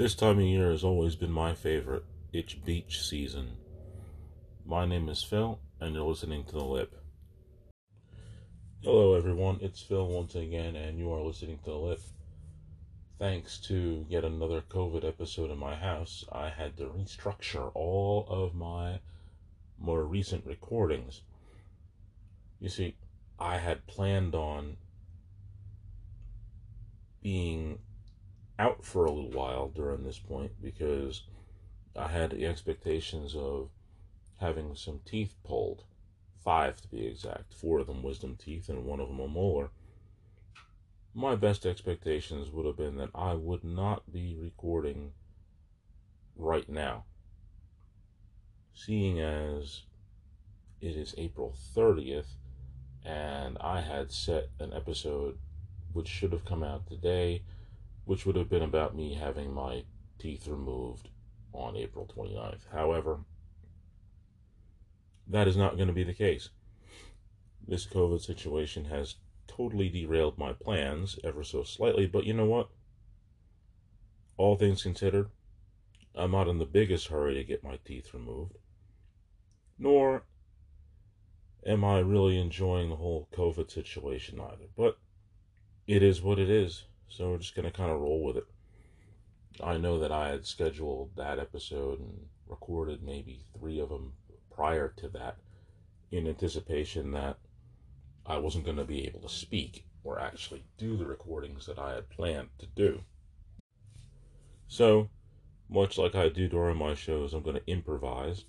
This time of year has always been my favorite. It's beach season. My name is Phil, and you're listening to The Lip. Hello, everyone. It's Phil once again, and you are listening to The Lip. Thanks to yet another COVID episode in my house, I had to restructure all of my more recent recordings. You see, I had planned on being out for a little while during this point because I had the expectations of having some teeth pulled. Five to be exact. Four of them wisdom teeth and one of them a molar. My best expectations would have been that I would not be recording right now. Seeing as it is April 30th and I had set an episode which should have come out today, which would have been about me having my teeth removed on April 29th. However, that is not going to be the case. This COVID situation has totally derailed my plans ever so slightly, but you know what? All things considered, I'm not in the biggest hurry to get my teeth removed, nor am I really enjoying the whole COVID situation either. But it is what it is, so we're just going to kind of roll with it. I know that I had scheduled that episode and recorded maybe three of them prior to that in anticipation that I wasn't going to be able to speak or actually do the recordings that I had planned to do. So, much like I do during my shows, I'm going to improvise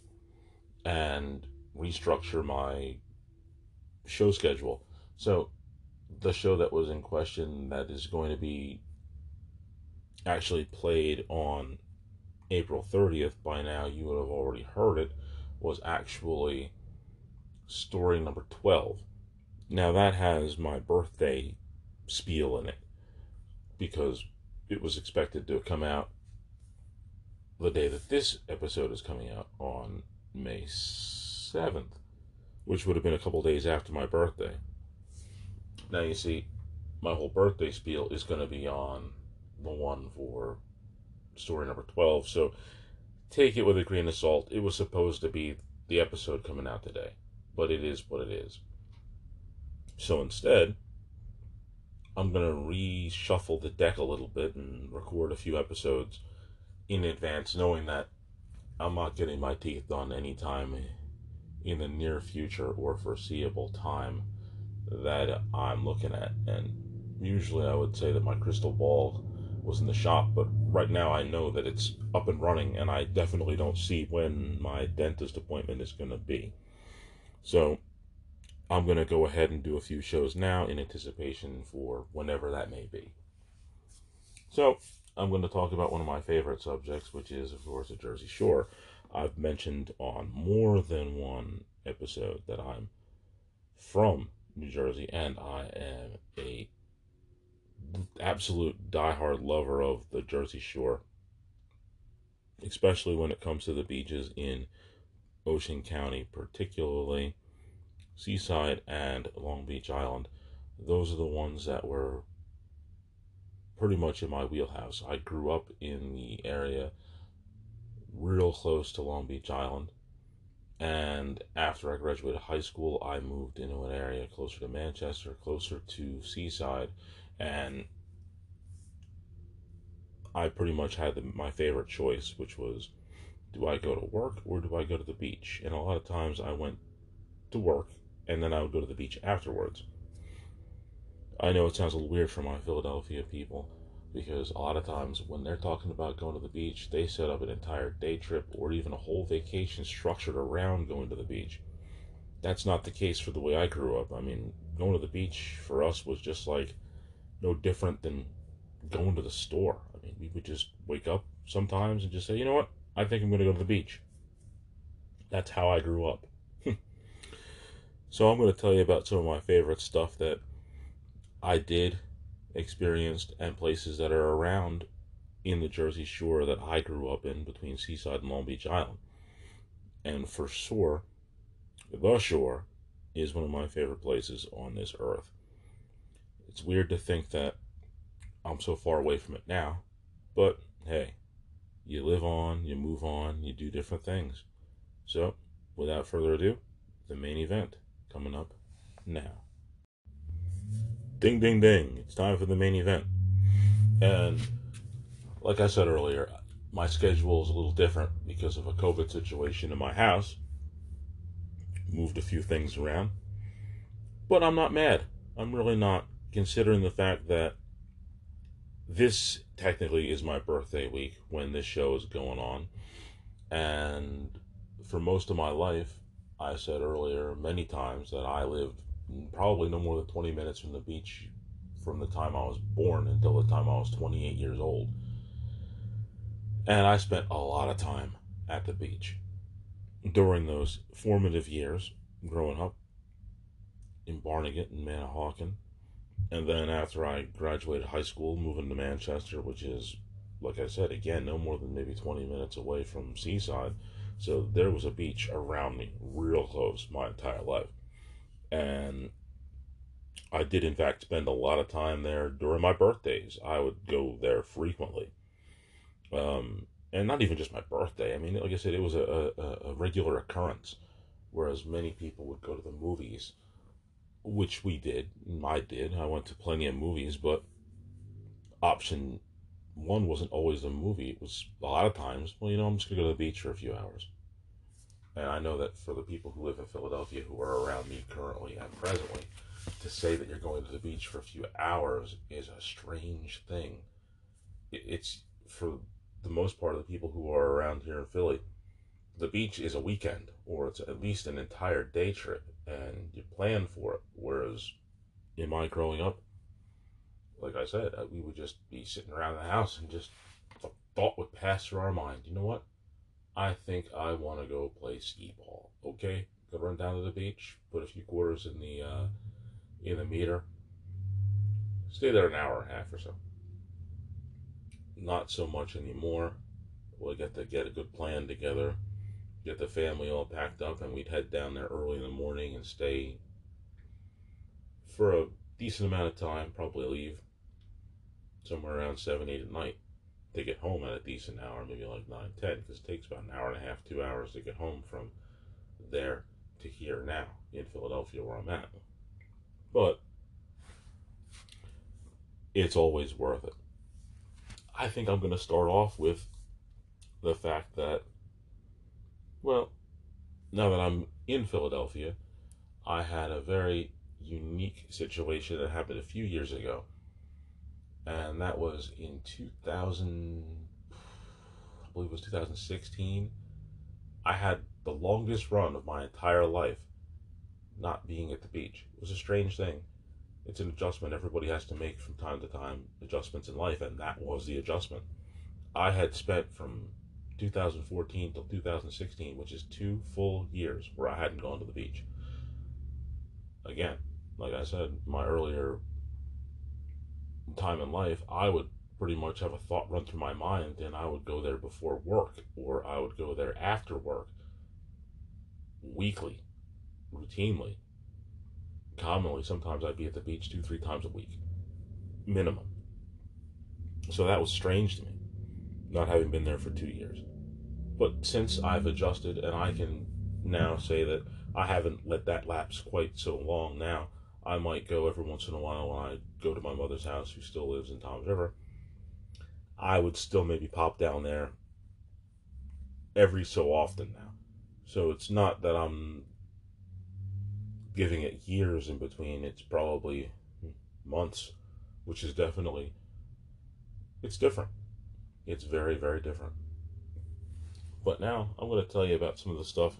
and restructure my show schedule. So, the show that was in question that is going to be actually played on April 30th, by now you would have already heard it, was actually story number 12. Now, that has my birthday spiel in it because it was expected to come out the day that this episode is coming out on May 7th, which would have been a couple days after my birthday. Now, you see, my whole birthday spiel is going to be on the one for story number 12. So take it with a grain of salt. It was supposed to be the episode coming out today, but it is what it is. So instead, I'm going to reshuffle the deck a little bit and record a few episodes in advance, knowing that I'm not getting my teeth done anytime in the near future or foreseeable time that I'm looking at. And usually I would say that my crystal ball was in the shop, but right now I know that it's up and running, and I definitely don't see when my dentist appointment is going to be. So I'm going to go ahead and do a few shows now in anticipation for whenever that may be. So I'm going to talk about one of my favorite subjects, which is, of course, the Jersey Shore. I've mentioned on more than one episode that I'm from New Jersey, and I am a absolute diehard lover of the Jersey Shore, especially when it comes to the beaches in Ocean County, particularly Seaside and Long Beach Island. Those are the ones that were pretty much in my wheelhouse. I grew up in the area real close to Long Beach Island. And after I graduated high school, I moved into an area closer to Manchester, closer to Seaside, and I pretty much had the, my favorite choice, which was do I go to work or do I go to the beach? And a lot of times I went to work and then I would go to the beach afterwards. I know it sounds a little weird for my Philadelphia people because a lot of times when they're talking about going to the beach, they set up an entire day trip or even a whole vacation structured around going to the beach. That's not the case for the way I grew up. I mean, going to the beach for us was just like no different than going to the store. I mean, we would just wake up sometimes and just say, you know what, I think I'm going to go to the beach. That's how I grew up. so I'm going to tell you about some of my favorite stuff that I did, experienced, and places that are around in the Jersey Shore that I grew up in between Seaside and Long Beach Island. And for sure, the shore is one of my favorite places on this earth. It's weird to think that I'm so far away from it now, but hey, you live on, you move on, you do different things. So, without further ado, the main event coming up now. Ding, ding, ding. It's time for the main event. And like I said earlier, my schedule is a little different because of a COVID situation in my house. Moved a few things around. But I'm not mad. I'm really not, considering the fact that this technically is my birthday week when this show is going on. And for most of my life, I said earlier many times that I lived probably no more than 20 minutes from the beach from the time I was born until the time I was 28 years old. And I spent a lot of time at the beach during those formative years growing up in Barnegat and Manahawkin. And then after I graduated high school, moving to Manchester, which is, like I said, again, no more than maybe 20 minutes away from Seaside. So there was a beach around me, real close, my entire life. And I did, in fact, spend a lot of time there during my birthdays. I would go there frequently. Um, and not even just my birthday. I mean, like I said, it was a, a, a regular occurrence. Whereas many people would go to the movies, which we did. I did. I went to plenty of movies, but option one wasn't always the movie. It was a lot of times, well, you know, I'm just going to go to the beach for a few hours. And I know that for the people who live in Philadelphia who are around me currently and presently, to say that you're going to the beach for a few hours is a strange thing. It's for the most part of the people who are around here in Philly, the beach is a weekend or it's at least an entire day trip and you plan for it. Whereas in my growing up, like I said, uh, we would just be sitting around the house and just a thought would pass through our mind. You know what? I think I want to go play skee ball. Okay, go run down to the beach, put a few quarters in the uh, in the meter, stay there an hour and a half or so not so much anymore. We'll get to get a good plan together, get the family all packed up, and we'd head down there early in the morning and stay for a decent amount of time, probably leave somewhere around 7, 8 at night to get home at a decent hour, maybe like 9, 10, because it takes about an hour and a half, two hours to get home from there to here now in Philadelphia where I'm at. But it's always worth it. I think I'm going to start off with the fact that, well, now that I'm in Philadelphia, I had a very unique situation that happened a few years ago. And that was in 2000, I believe it was 2016. I had the longest run of my entire life not being at the beach. It was a strange thing it's an adjustment everybody has to make from time to time adjustments in life and that was the adjustment i had spent from 2014 till 2016 which is two full years where i hadn't gone to the beach again like i said my earlier time in life i would pretty much have a thought run through my mind and i would go there before work or i would go there after work weekly routinely commonly, sometimes I'd be at the beach two, three times a week, minimum. So that was strange to me, not having been there for two years. But since I've adjusted and I can now say that I haven't let that lapse quite so long now, I might go every once in a while when I go to my mother's house, who still lives in Toms River. I would still maybe pop down there every so often now. So it's not that I'm giving it years in between, it's probably months, which is definitely it's different. It's very, very different. But now I'm going to tell you about some of the stuff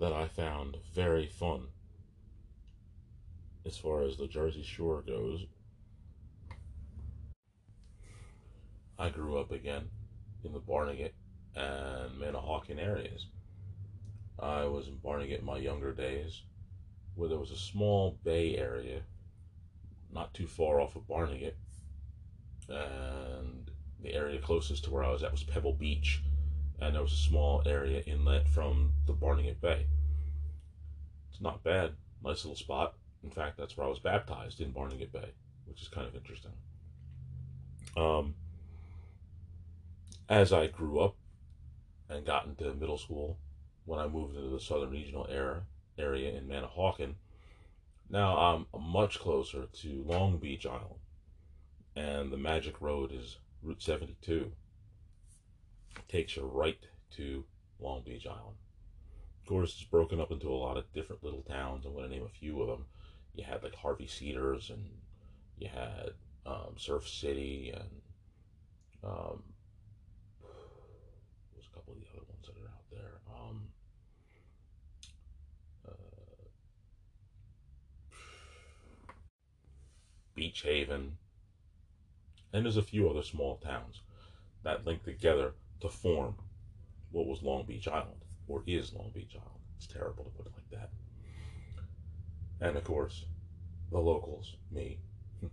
that I found very fun as far as the Jersey Shore goes. I grew up again in the Barnegat and Manahawkin areas. I was in Barnegat in my younger days where there was a small bay area not too far off of Barnegat. And the area closest to where I was at was Pebble Beach. And there was a small area inlet from the Barnegat Bay. It's not bad. Nice little spot. In fact, that's where I was baptized in Barnegat Bay, which is kind of interesting. Um, as I grew up and got into middle school, when I moved into the Southern Regional area, area in Manahawkin, now I'm much closer to Long Beach Island, and the Magic Road is Route 72. It takes you right to Long Beach Island. Of course, it's broken up into a lot of different little towns. I'm going to name a few of them. You had like Harvey Cedars, and you had um, Surf City, and um, a couple of the other ones that are out there. Um, uh, Beach Haven, and there's a few other small towns that link together to form what was Long Beach Island, or is Long Beach Island. It's terrible to put it like that. And of course, the locals, me,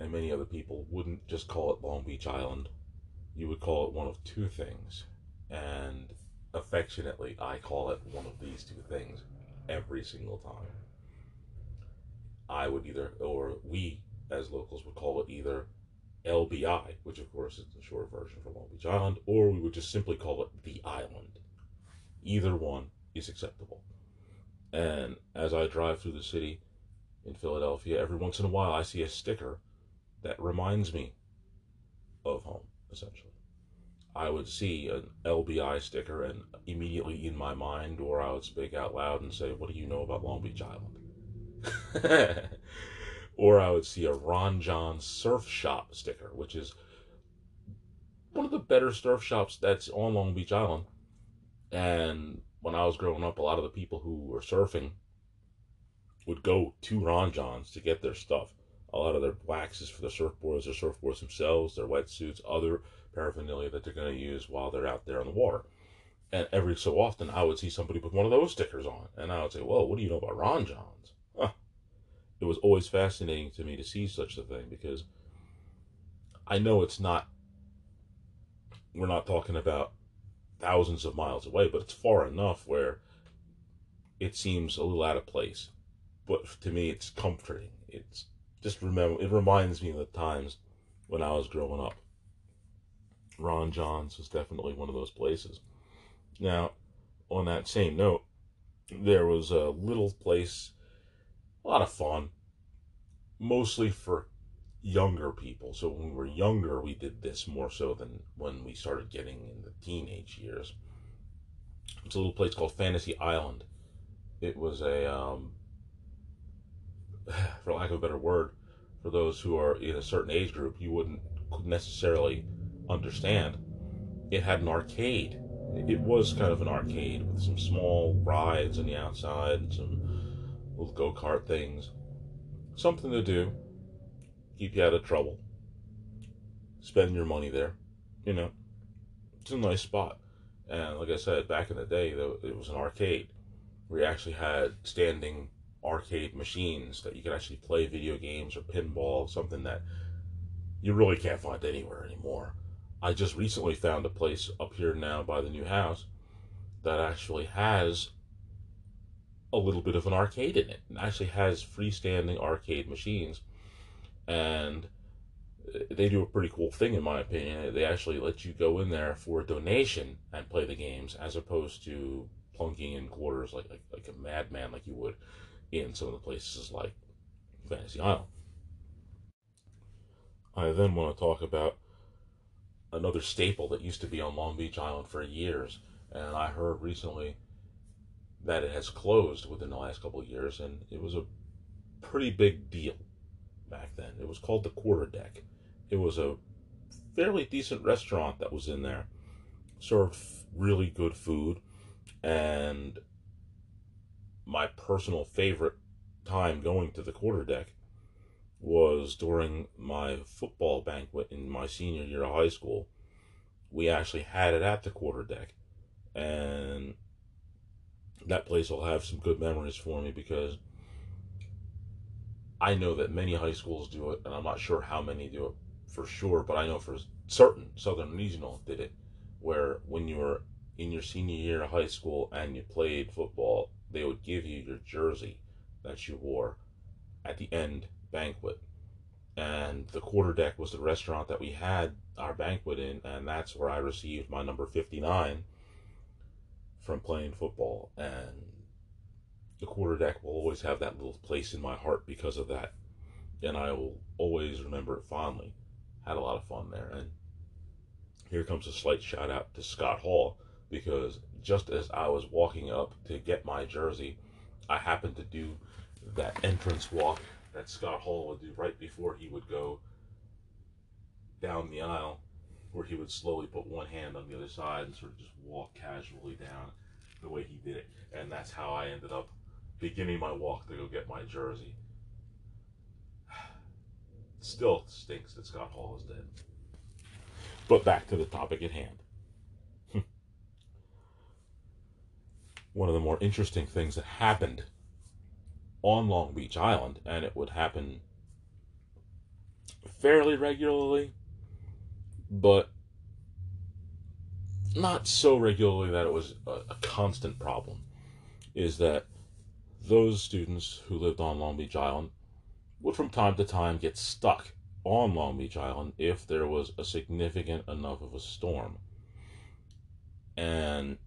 and many other people wouldn't just call it Long Beach Island. You would call it one of two things. And affectionately, I call it one of these two things every single time. I would either, or we as locals would call it either LBI, which of course is the short version for Long Beach Island, or we would just simply call it the island. Either one is acceptable. And as I drive through the city in Philadelphia, every once in a while I see a sticker that reminds me of home, essentially. I would see an LBI sticker and immediately in my mind, or I would speak out loud and say, What do you know about Long Beach Island? or I would see a Ron Jon surf shop sticker, which is one of the better surf shops that's on Long Beach Island. And when I was growing up, a lot of the people who were surfing would go to Ron Jon's to get their stuff. A lot of their waxes for their surfboards, their surfboards themselves, their wetsuits, other paraphernalia that they're going to use while they're out there on the water. And every so often, I would see somebody put one of those stickers on, and I would say, "Whoa, what do you know about Ron Jon's?" Huh. It was always fascinating to me to see such a thing because I know it's not. We're not talking about thousands of miles away, but it's far enough where it seems a little out of place. But to me, it's comforting. It's just remember. It reminds me of the times when I was growing up. Ron Jons was definitely one of those places. Now, on that same note, there was a little place, a lot of fun, mostly for younger people. So when we were younger, we did this more so than when we started getting in the teenage years. It's a little place called Fantasy Island. It was a, um, for lack of a better word, for those who are in a certain age group, you wouldn't necessarily understand. It had an arcade. It was kind of an arcade with some small rides on the outside and some little go kart things. Something to do keep you out of trouble. Spend your money there. You know, it's a nice spot. And like I said, back in the day, it was an arcade. We actually had standing arcade machines that you could actually play video games or pinball, something that you really can't find anywhere anymore. I just recently found a place up here now by the new house that actually has a little bit of an arcade in it. It actually has freestanding arcade machines and uh, they do a pretty cool thing in my opinion. They actually let you go in there for a donation and play the games as opposed to plunking in quarters like like, like a madman like you would in some of the places like Fantasy Island. I then want to talk about another staple that used to be on Long Beach Island for years, and I heard recently that it has closed within the last couple of years, and it was a pretty big deal back then. It was called the Quarter Deck. It was a fairly decent restaurant that was in there. Served really good food, and my personal favorite time going to the Quarter Deck was during my football banquet in my senior year of high school. We actually had it at the Quarter Deck, and that place will have some good memories for me because I know that many high schools do it, and I'm not sure how many do it for sure, but I know for certain Southern Regional did it, where when you were in your senior year of high school and you played football, they would give you your jersey that you wore at the end banquet. and the quarter deck was the restaurant that we had our banquet in, and that's where I received my number 59 from playing football. And the quarter deck will always have that little place in my heart because of that. And I will always remember it fondly. Had a lot of fun there. And here comes a slight shout out to Scott Hall because just as I was walking up to get my jersey, I happened to do that entrance walk that Scott Hall would do right before he would go down the aisle, where he would slowly put one hand on the other side and sort of just walk casually down the way he did it. And that's how I ended up beginning my walk to go get my jersey. Still stinks that Scott Hall is dead. But back to the topic at hand. One of the more interesting things that happened on Long Beach Island, and it would happen fairly regularly, but not so regularly that it was a, a, constant problem, is that those students who lived on Long Beach Island would from time to time get stuck on Long Beach Island if there was a significant enough of a storm. And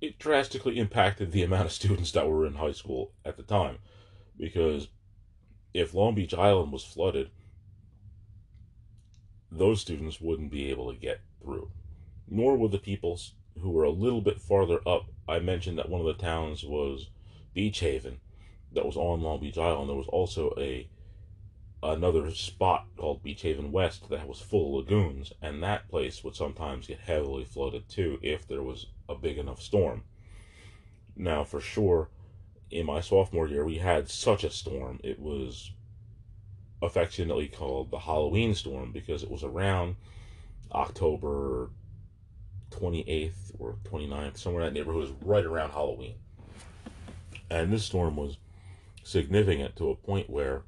it drastically impacted the amount of students that were in high school at the time because if Long Beach Island was flooded, those students wouldn't be able to get through. Nor would the people who were a little bit farther up. I mentioned that one of the towns was Beach Haven, that was on Long Beach Island. There was also a another spot called Beach Haven West that was full of lagoons, and that place would sometimes get heavily flooded too if there was a big enough storm. Now, for sure, in my sophomore year, we had such a storm. It was affectionately called the Halloween storm because it was around October 28th or 29th, somewhere in that neighborhood. It was right around Halloween. And this storm was significant to a point where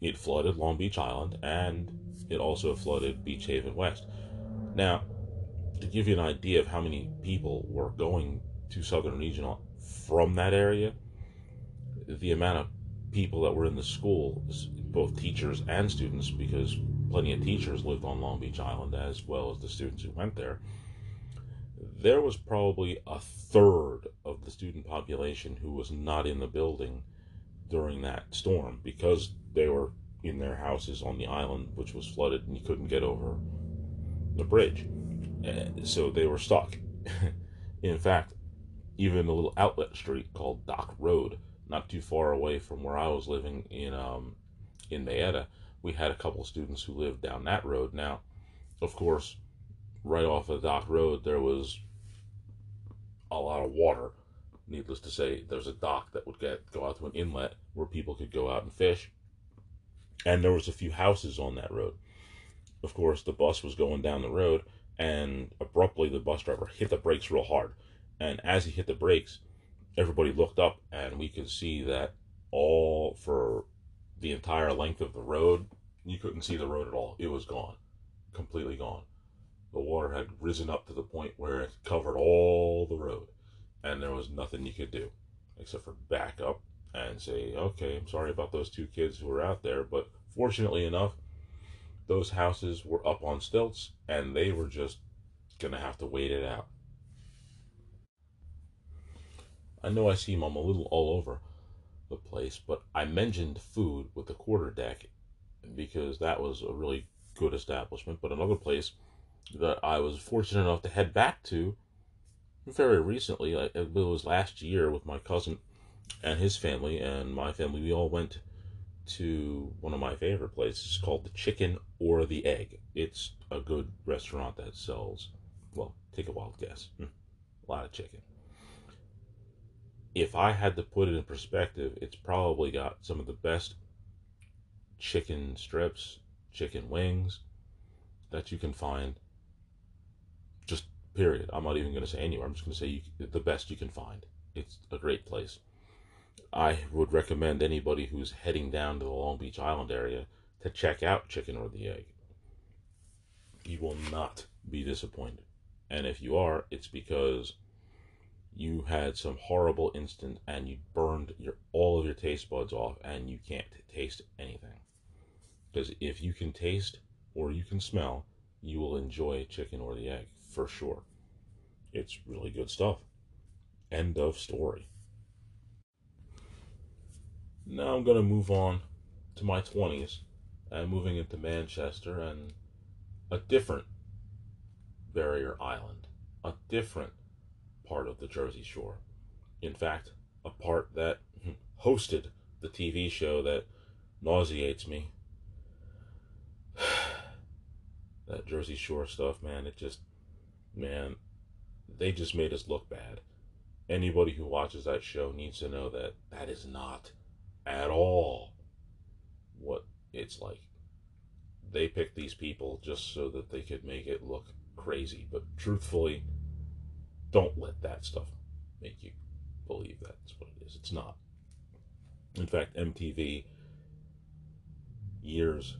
it flooded Long Beach Island and it also flooded Beach Haven West. Now, to give you an idea of how many people were going to Southern Regional from that area, the amount of people that were in the school, both teachers and students, because plenty of teachers lived on Long Beach Island as well as the students who went there, there was probably a third of the student population who was not in the building during that storm because they were in their houses on the island, which was flooded and you couldn't get over the bridge. So they were stuck. in fact, even a little outlet street called Dock Road, not too far away from where I was living in um, in Mayetta, we had a couple of students who lived down that road. Now, of course, right off of Dock Road, there was a lot of water. Needless to say, there's a dock that would get go out to an inlet where people could go out and fish. And there was a few houses on that road. Of course, the bus was going down the road, and abruptly the bus driver hit the brakes real hard. And as he hit the brakes, everybody looked up, and we could see that all for the entire length of the road, you couldn't see the road at all. It was gone, completely gone the water had risen up to the point where it covered all the road, and there was nothing you could do except for back up and say, okay, I'm sorry about those two kids who were out there, but fortunately enough, those houses were up on stilts and they were just going to have to wait it out. I know I seem I'm a little all over the place, but I mentioned food with the quarter deck because that was a really good establishment. But another place that I was fortunate enough to head back to very recently. It was last year with my cousin and his family and my family. We all went to one of my favorite places called the Chicken or the Egg. It's a good restaurant that sells, well, take a wild guess, hmm, a lot of chicken. If I had to put it in perspective, it's probably got some of the best chicken strips, chicken wings that you can find just period. I'm not even going to say anywhere. I'm just going to say you, the best you can find. It's a great place. I would recommend anybody who's heading down to the Long Beach Island area to check out Chicken or the Egg. You will not be disappointed. And if you are, it's because you had some horrible instant and you burned your all of your taste buds off and you can't taste anything. Because if you can taste or you can smell, you will enjoy chicken or the egg for sure. It's really good stuff. End of story. Now I'm going to move on to my 20s and moving into Manchester and a different barrier island, a different part of the Jersey Shore. In fact, a part that hosted the TV show that nauseates me. that Jersey Shore stuff, man, it just, man, they just made us look bad. Anybody who watches that show needs to know that that is not at all what it's like. They picked these people just so that they could make it look crazy, but truthfully, don't let that stuff make you believe that's what it is. It's not. In fact, MTV years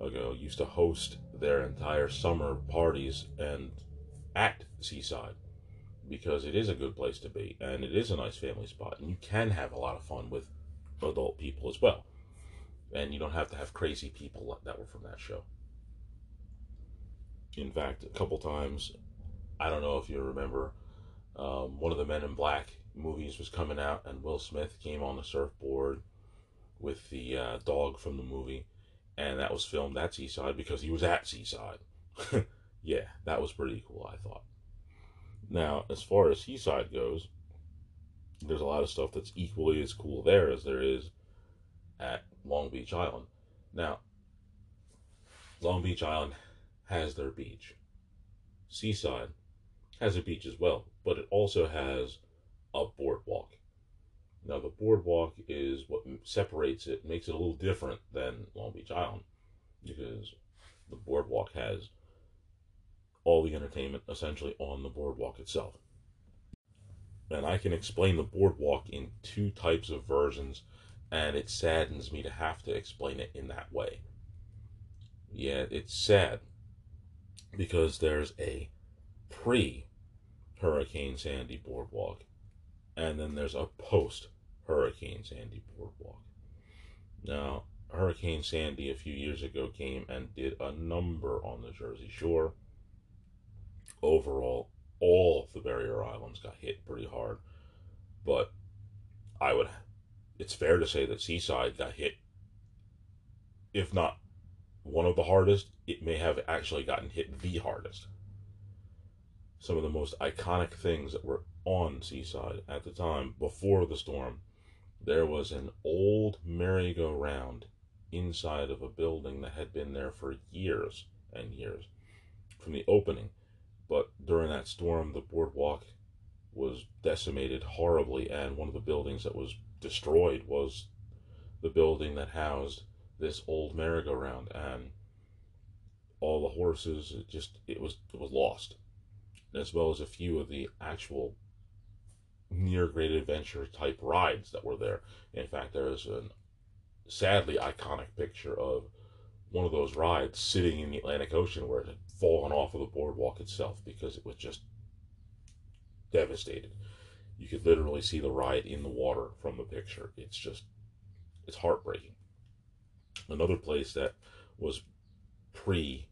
ago used to host their entire summer parties and at Seaside because it is a good place to be and it is a nice family spot and you can have a lot of fun with adult people as well. And you don't have to have crazy people that were from that show. In fact, a couple times, I don't know if you remember, um, one of the Men in Black movies was coming out, and Will Smith came on the surfboard with the uh, dog from the movie, and that was filmed at Seaside because he was at Seaside. yeah, that was pretty cool, I thought. Now, as far as Seaside goes, there's a lot of stuff that's equally as cool there as there is at Long Beach Island. Now, Long Beach Island has their beach. Seaside has a beach as well, but it also has a boardwalk. Now, the boardwalk is what separates it, makes it a little different than Long Beach Island, because the boardwalk has all the entertainment essentially on the boardwalk itself. And I can explain the boardwalk in two types of versions, and it saddens me to have to explain it in that way. Yeah, it's sad because there's a pre Hurricane Sandy boardwalk and then there's a post Hurricane Sandy boardwalk. Now, Hurricane Sandy a few years ago came and did a number on the Jersey Shore. Overall, all of the barrier islands got hit pretty hard, but I would, it's fair to say that Seaside got hit, if not one of the hardest, it may have actually gotten hit the hardest. Some of the most iconic things that were on Seaside at the time before the storm, there was an old merry-go-round inside of a building that had been there for years and years from the opening. But during that storm, the boardwalk was decimated horribly, and one of the buildings that was destroyed was the building that housed this old merry-go-round, and all the horses, it just it was it was lost, as well as a few of the actual near great adventure type rides that were there. In fact, there is a sadly iconic picture of one of those rides sitting in the Atlantic Ocean where it had fallen off of the boardwalk itself because it was just devastated. You could literally see the ride in the water from the picture. It's just, it's heartbreaking. Another place that was pre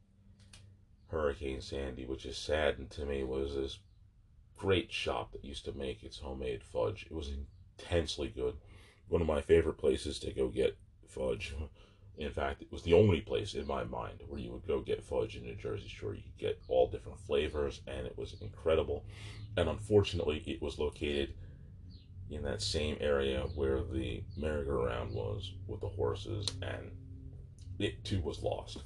Hurricane Sandy, which is saddened to me, was this great shop that used to make its homemade fudge. It was intensely good. One of my favorite places to go get fudge. In fact, it was the only place in my mind where you would go get fudge in New Jersey Shore. You could get all different flavors, and it was incredible. And unfortunately, it was located in that same area where the merry-go-round was with the horses, and it too was lost.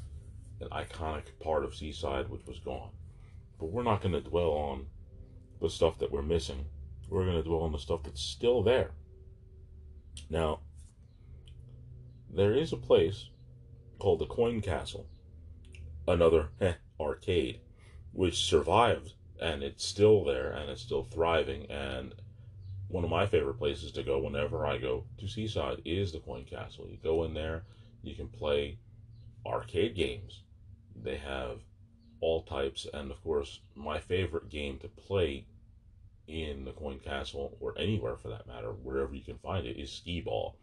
An iconic part of Seaside, which was gone. But we're not going to dwell on the stuff that we're missing. We're going to dwell on the stuff that's still there. Now, there is a place called the Coin Castle, another heh, arcade, which survived and it's still there and it's still thriving. And one of my favorite places to go whenever I go to Seaside is the Coin Castle. You go in there, you can play arcade games. They have all types, and of course, my favorite game to play in the Coin Castle or anywhere for that matter, wherever you can find it, is skee ball.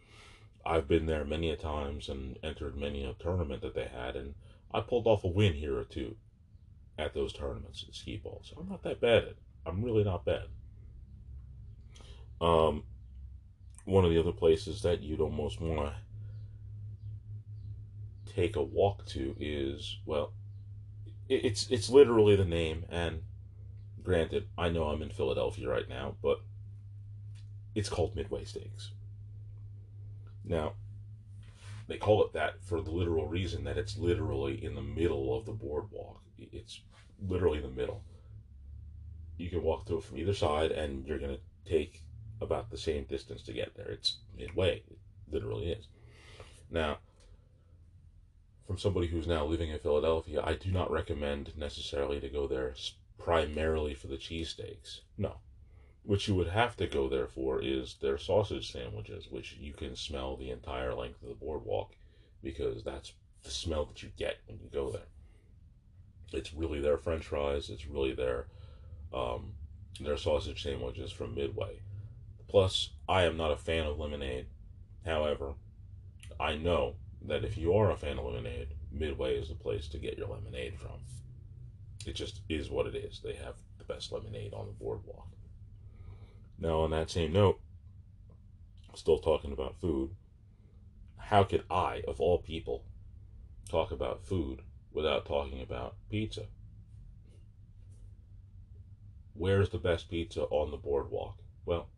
I've been there many a times and entered many a tournament that they had, and I pulled off a win here or two at those tournaments at skee ball. So I'm not that bad at. I'm really not bad. Um, one of the other places that you'd almost want to take a walk to is well, it's it's literally the name. And granted, I know I'm in Philadelphia right now, but it's called Midway Steaks. Now, they call it that for the literal reason that it's literally in the middle of the boardwalk. It's literally in the middle. You can walk through it from either side, and you're going to take about the same distance to get there. It's midway. It literally is. Now, from somebody who's now living in Philadelphia, I do not recommend necessarily to go there primarily for the cheesesteaks. No. What you would have to go there for is their sausage sandwiches, which you can smell the entire length of the boardwalk because that's the smell that you get when you go there. It's really their French fries. It's really their um, their sausage sandwiches from Midway. Plus, I am not a fan of lemonade. However, I know that if you are a fan of lemonade, Midway is the place to get your lemonade from. It just is what it is. They have the best lemonade on the boardwalk. Now, on that same note, still talking about food, how could I, of all people, talk about food without talking about pizza? Where's the best pizza on the boardwalk? Well,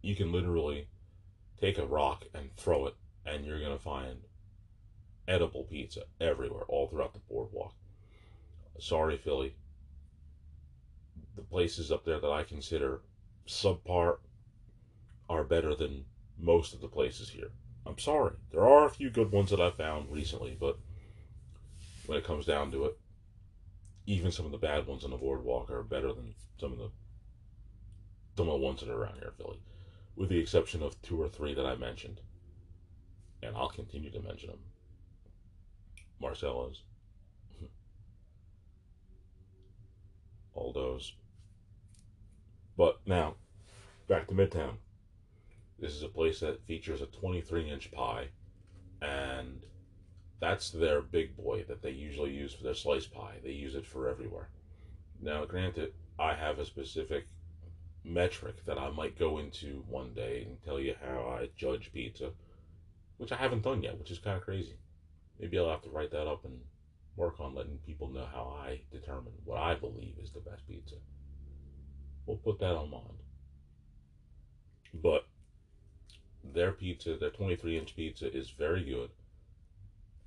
you can literally take a rock and throw it, and you're going to find edible pizza everywhere, all throughout the boardwalk. Sorry, Philly. The places up there that I consider subpar are better than most of the places here. I'm sorry. There are a few good ones that I've found recently, but when it comes down to it, even some of the bad ones on the boardwalk are better than some of the some of the ones that are around here in Philly with the exception of two or three that I mentioned. And I'll continue to mention them. Marcella's, Aldo's. But now, back to Midtown. This is a place that features a 23 inch pie, and that's their big boy that they usually use for their slice pie. They use it for everywhere. Now, granted, I have a specific metric that I might go into one day and tell you how I judge pizza, which I haven't done yet, which is kind of crazy. Maybe I'll have to write that up and work on letting people know how I determine what I believe is the best pizza. We'll put that on mind. But their pizza, their 23 inch pizza, is very good.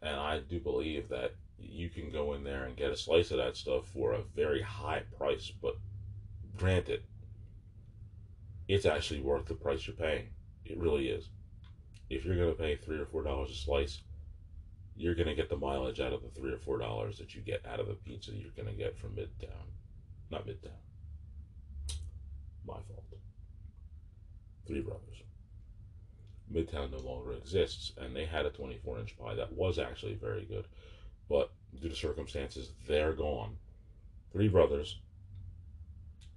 And I do believe that you can go in there and get a slice of that stuff for a very high price. But granted, it's actually worth the price you're paying. It really is. If you're going to pay three or four dollars a slice, you're going to get the mileage out of the three or four dollars that you get out of the pizza you're going to get from Midtown. Not Midtown. My fault. Three Brothers. Midtown no longer exists, and they had a 24 inch pie that was actually very good, but due to circumstances, they're gone. Three Brothers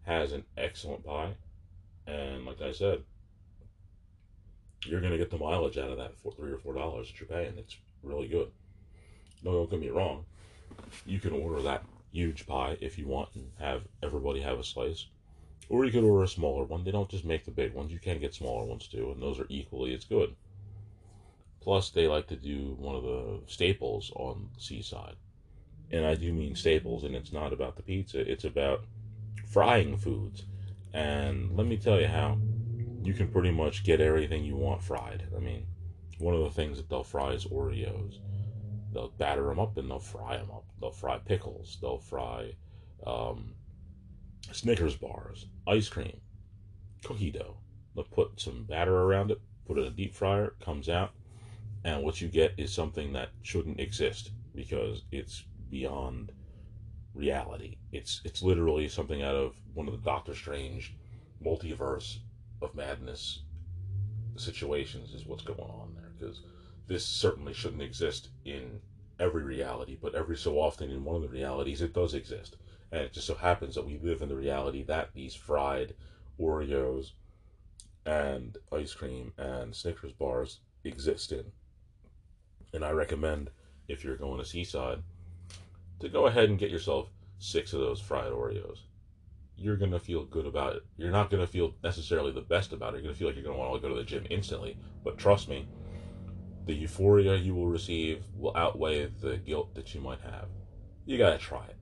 has an excellent pie and like I said, you're going to get the mileage out of that for three or four dollars that you're paying. It's really good. No, don't get me wrong. You can order that huge pie if you want and have everybody have a slice. Or you could order a smaller one. They don't just make the big ones. You can get smaller ones too, and those are equally as good. Plus, they like to do one of the staples on Seaside. And I do mean staples, and it's not about the pizza, it's about frying foods. And let me tell you how you can pretty much get everything you want fried. I mean, one of the things that they'll fry is Oreos. They'll batter them up and they'll fry them up. They'll fry pickles. They'll fry um, Snickers bars, ice cream, cookie dough. They'll put some batter around it, put it in a deep fryer, comes out, and what you get is something that shouldn't exist because it's beyond reality. It's it's literally something out of one of the Doctor Strange multiverse of madness situations is what's going on there because this certainly shouldn't exist in every reality, but every so often in one of the realities it does exist. And it just so happens that we live in the reality that these fried Oreos and ice cream and Snickers bars exist in. And I recommend, if you're going to Seaside, to go ahead and get yourself six of those fried Oreos. You're going to feel good about it. You're not going to feel necessarily the best about it. You're going to feel like you're going to want to go to the gym instantly. But trust me, the euphoria you will receive will outweigh the guilt that you might have. You got to try it.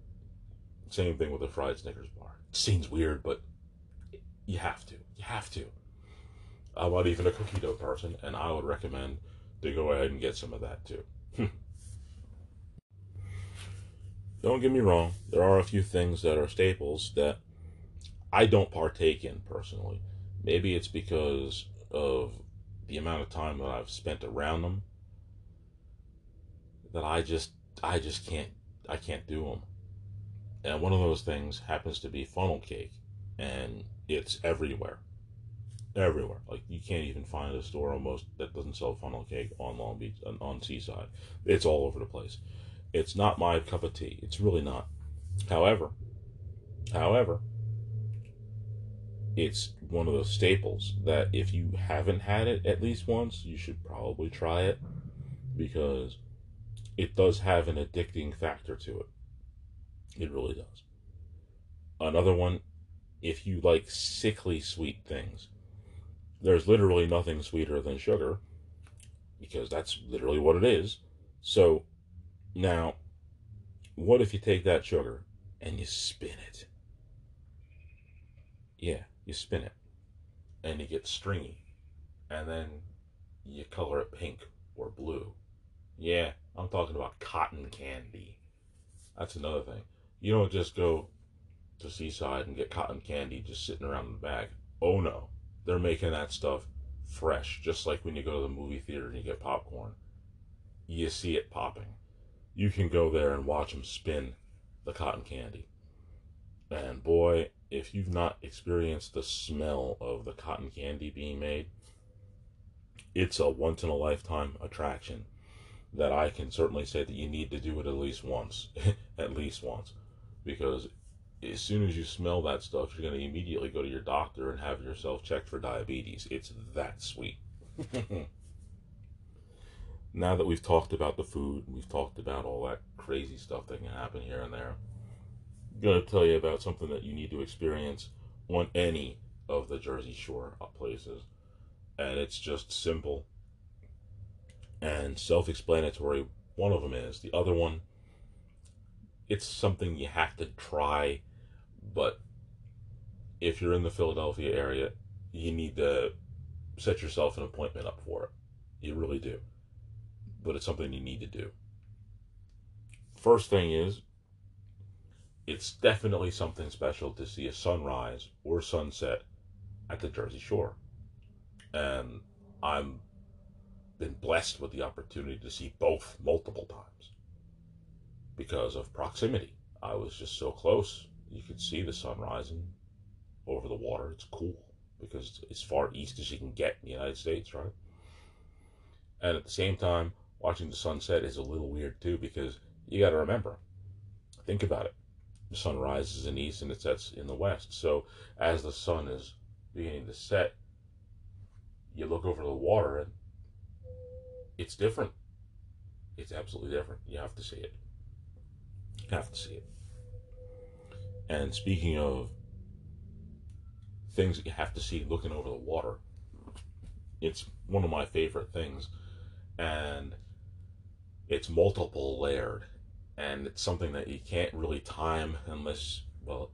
Same thing with a fried Snickers bar. It seems weird, but you have to. You have to. I'm not even a cookie dough person, and I would recommend to go ahead and get some of that too. Hmm. don't get me wrong, there are a few things that are staples that I don't partake in personally. Maybe it's because of the amount of time that I've spent around them that I just I just can't I can't do them. And one of those things happens to be funnel cake, and it's everywhere, everywhere. Like you can't even find a store almost that doesn't sell funnel cake on Long Beach on, on Seaside. It's all over the place. It's not my cup of tea. It's really not. However, however, it's one of those staples that if you haven't had it at least once, you should probably try it because it does have an addicting factor to it. It really does. Another one, if you like sickly sweet things, there's literally nothing sweeter than sugar because that's literally what it is. So now, what if you take that sugar and you spin it? Yeah, you spin it and you get stringy and then you color it pink or blue. Yeah, I'm talking about cotton candy. That's another thing. You don't just go to Seaside and get cotton candy just sitting around in the bag. Oh no, they're making that stuff fresh, just like when you go to the movie theater and you get popcorn. You see it popping. You can go there and watch them spin the cotton candy. And boy, if you've not experienced the smell of the cotton candy being made, it's a once in a lifetime attraction that I can certainly say that you need to do it at least once. at least once. Because as soon as you smell that stuff, you're going to immediately go to your doctor and have yourself checked for diabetes. It's that sweet. now that we've talked about the food, we've talked about all that crazy stuff that can happen here and there, I'm going to tell you about something that you need to experience on any of the Jersey Shore places. And it's just simple and self explanatory. One of them is. The other one, it's something you have to try, but if you're in the Philadelphia area, you need to set yourself an appointment up for it. You really do. But it's something you need to do. First thing is, it's definitely something special to see a sunrise or sunset at the Jersey Shore. And I'm been blessed with the opportunity to see both multiple times because of proximity. I was just so close. You could see the sun rising over the water. It's cool because it's as far east as you can get in the United States, right? And at the same time, watching the sunset is a little weird too because you got to remember, think about it. The sun rises in the east and it sets in the west. So as the sun is beginning to set, you look over the water and it's different. It's absolutely different. You have to see it. Have to see it. And speaking of things that you have to see looking over the water, it's one of my favorite things. And it's multiple layered. And it's something that you can't really time unless, well,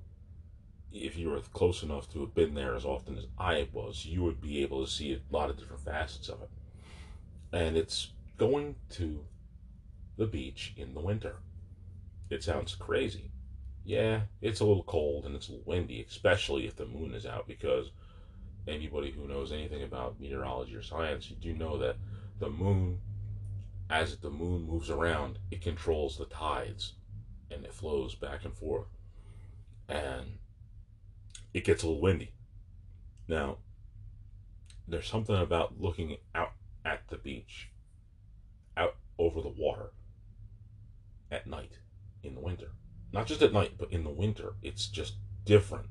if you were close enough to have been there as often as I was, you would be able to see a lot of different facets of it and it's going to the beach in the winter. It sounds crazy. Yeah, it's a little cold and it's a little windy, especially if the moon is out, because anybody who knows anything about meteorology or science, you do know that the moon, as the moon moves around, it controls the tides and it flows back and forth. And it gets a little windy. Now, there's something about looking out at the beach, out over the water at night in the winter. Not just at night, but in the winter. It's just different.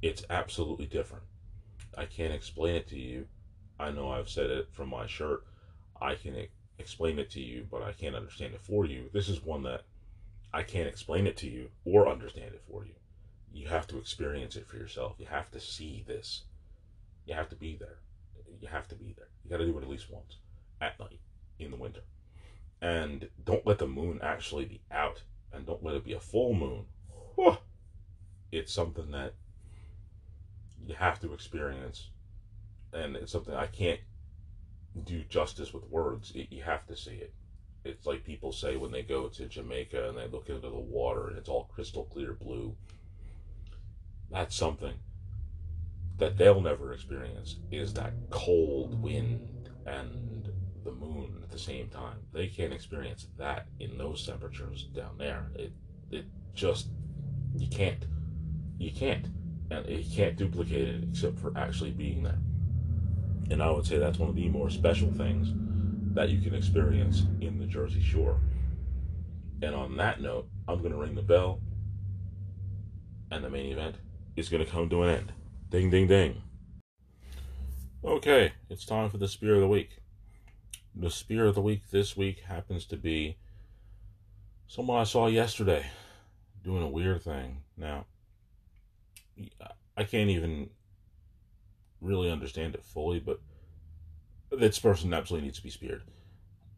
It's absolutely different. I can't explain it to you. I know I've said it from my shirt I can explain it to you, but I can't understand it for you. This is one that I can't explain it to you or understand it for you. You have to experience it for yourself. You have to see this. You have to be there. You have to be there. You got to do it at least once at night in the winter. And don't let the moon actually be out and don't let it be a full moon. Whew. It's something that you have to experience. And it's something I can't do justice with words. It, you have to see it. It's like people say when they go to Jamaica and they look into the water and it's all crystal clear blue. That's something that they'll never experience is that cold wind and the moon at the same time. They can't experience that in those temperatures down there. It it just you can't. You can't. And you can't duplicate it except for actually being there. And I would say that's one of the more special things that you can experience in the Jersey Shore. And on that note, I'm going to ring the bell, and the main event is going to come to an end. Ding, ding, ding. Okay, it's time for the Spear of the Week. The Spear of the Week this week happens to be someone I saw yesterday doing a weird thing. Now, I can't even really understand it fully, but this person absolutely needs to be speared.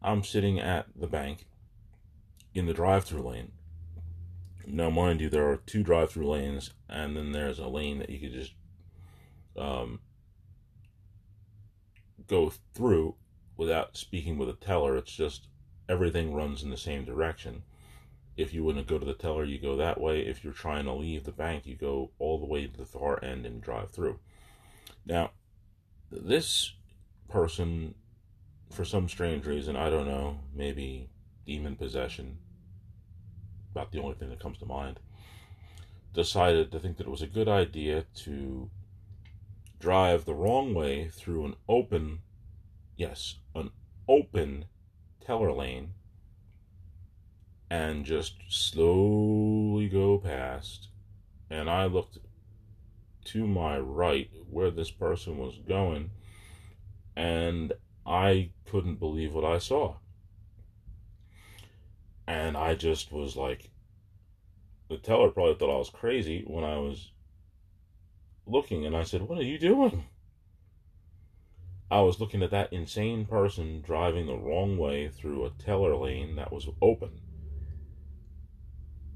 I'm sitting at the bank in the drive-through lane. Now, mind you, there are two drive-through lanes, and then there's a lane that you could just um, go through without speaking with a teller. It's just everything runs in the same direction. If you want to go to the teller, you go that way. If you're trying to leave the bank, you go all the way to the far end and drive through. Now, this person, for some strange reason, I don't know, maybe demon possession, about the only thing that comes to mind, decided to think that it was a good idea to drive the wrong way through an open, yes, an open teller lane and just slowly go past. And I looked to my right where this person was going, and I couldn't believe what I saw. And I just was like, the teller probably thought I was crazy when I was looking, and I said, What are you doing? I was looking at that insane person driving the wrong way through a teller lane that was open.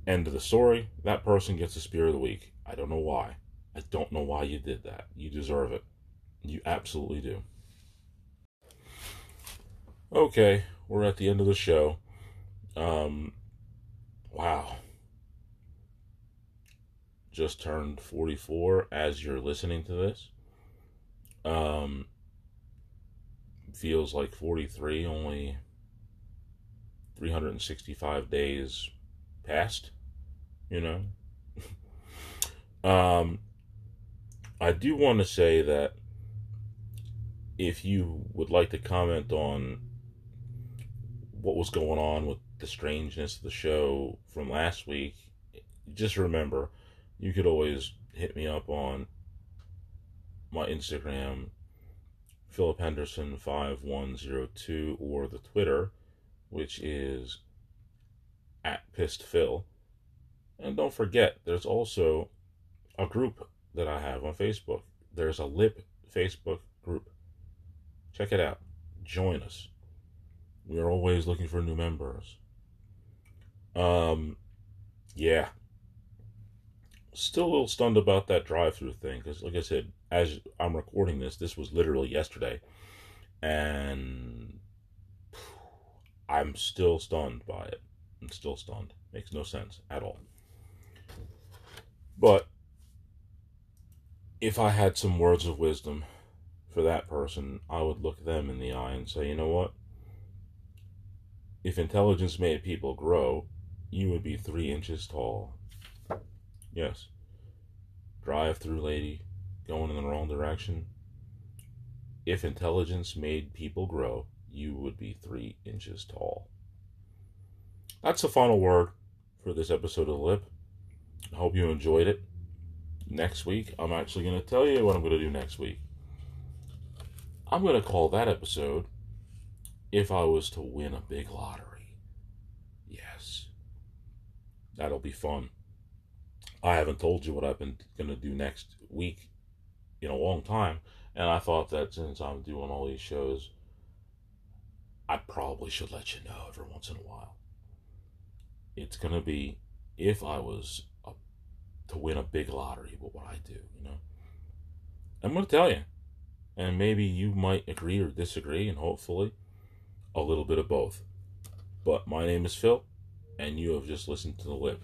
End of the story. That person gets the spear of the week. I don't know why. I don't know why you did that. You deserve it. You absolutely do. Okay, we're at the end of the show. Um, wow. Just turned 44 as you're listening to this. Um, feels like 43, only 365 days past, you know. um, I do want to say that if you would like to comment on what was going on with the strangeness of the show from last week, just remember you could always hit me up on my Instagram, Philip Henderson 5102, or the Twitter, which is at Pissed Phil. And don't forget, there's also a group that I have on Facebook. There's a Lip Facebook group. Check it out. Join us. We are always looking for new members. Um, yeah. Still a little stunned about that drive-through thing because, like I said, as I'm recording this, this was literally yesterday, and I'm still stunned by it. I'm still stunned. Makes no sense at all. But if I had some words of wisdom for that person, I would look them in the eye and say, you know what? If intelligence made people grow, you would be three inches tall. Yes. Drive through lady, going in the wrong direction. If intelligence made people grow, you would be three inches tall. That's the final word for this episode of Lip. I hope you enjoyed it. Next week, I'm actually going to tell you what I'm going to do next week. I'm going to call that episode if I was to win a big lottery. Yes. That'll be fun. I haven't told you what I've been going to do next week in a long time. And I thought that since I'm doing all these shows, I probably should let you know every once in a while. It's going to be if I was a, to win a big lottery, what would I do, you know? I'm going to tell you. And maybe you might agree or disagree, and hopefully a little bit of both. But my name is Phil, and you have just listened to The Lip.